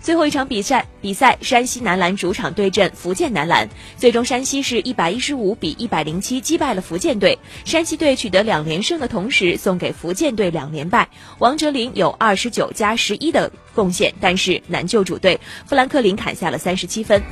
最后一场比赛比赛山西男篮主场对阵福建男篮。最终山西是一百一十五比一百零七击败了福建队。山西队取得两连胜的同时送给福建队两连败。王哲林有二十九加十一的贡献但是难救主队富兰克林砍下了三十七分。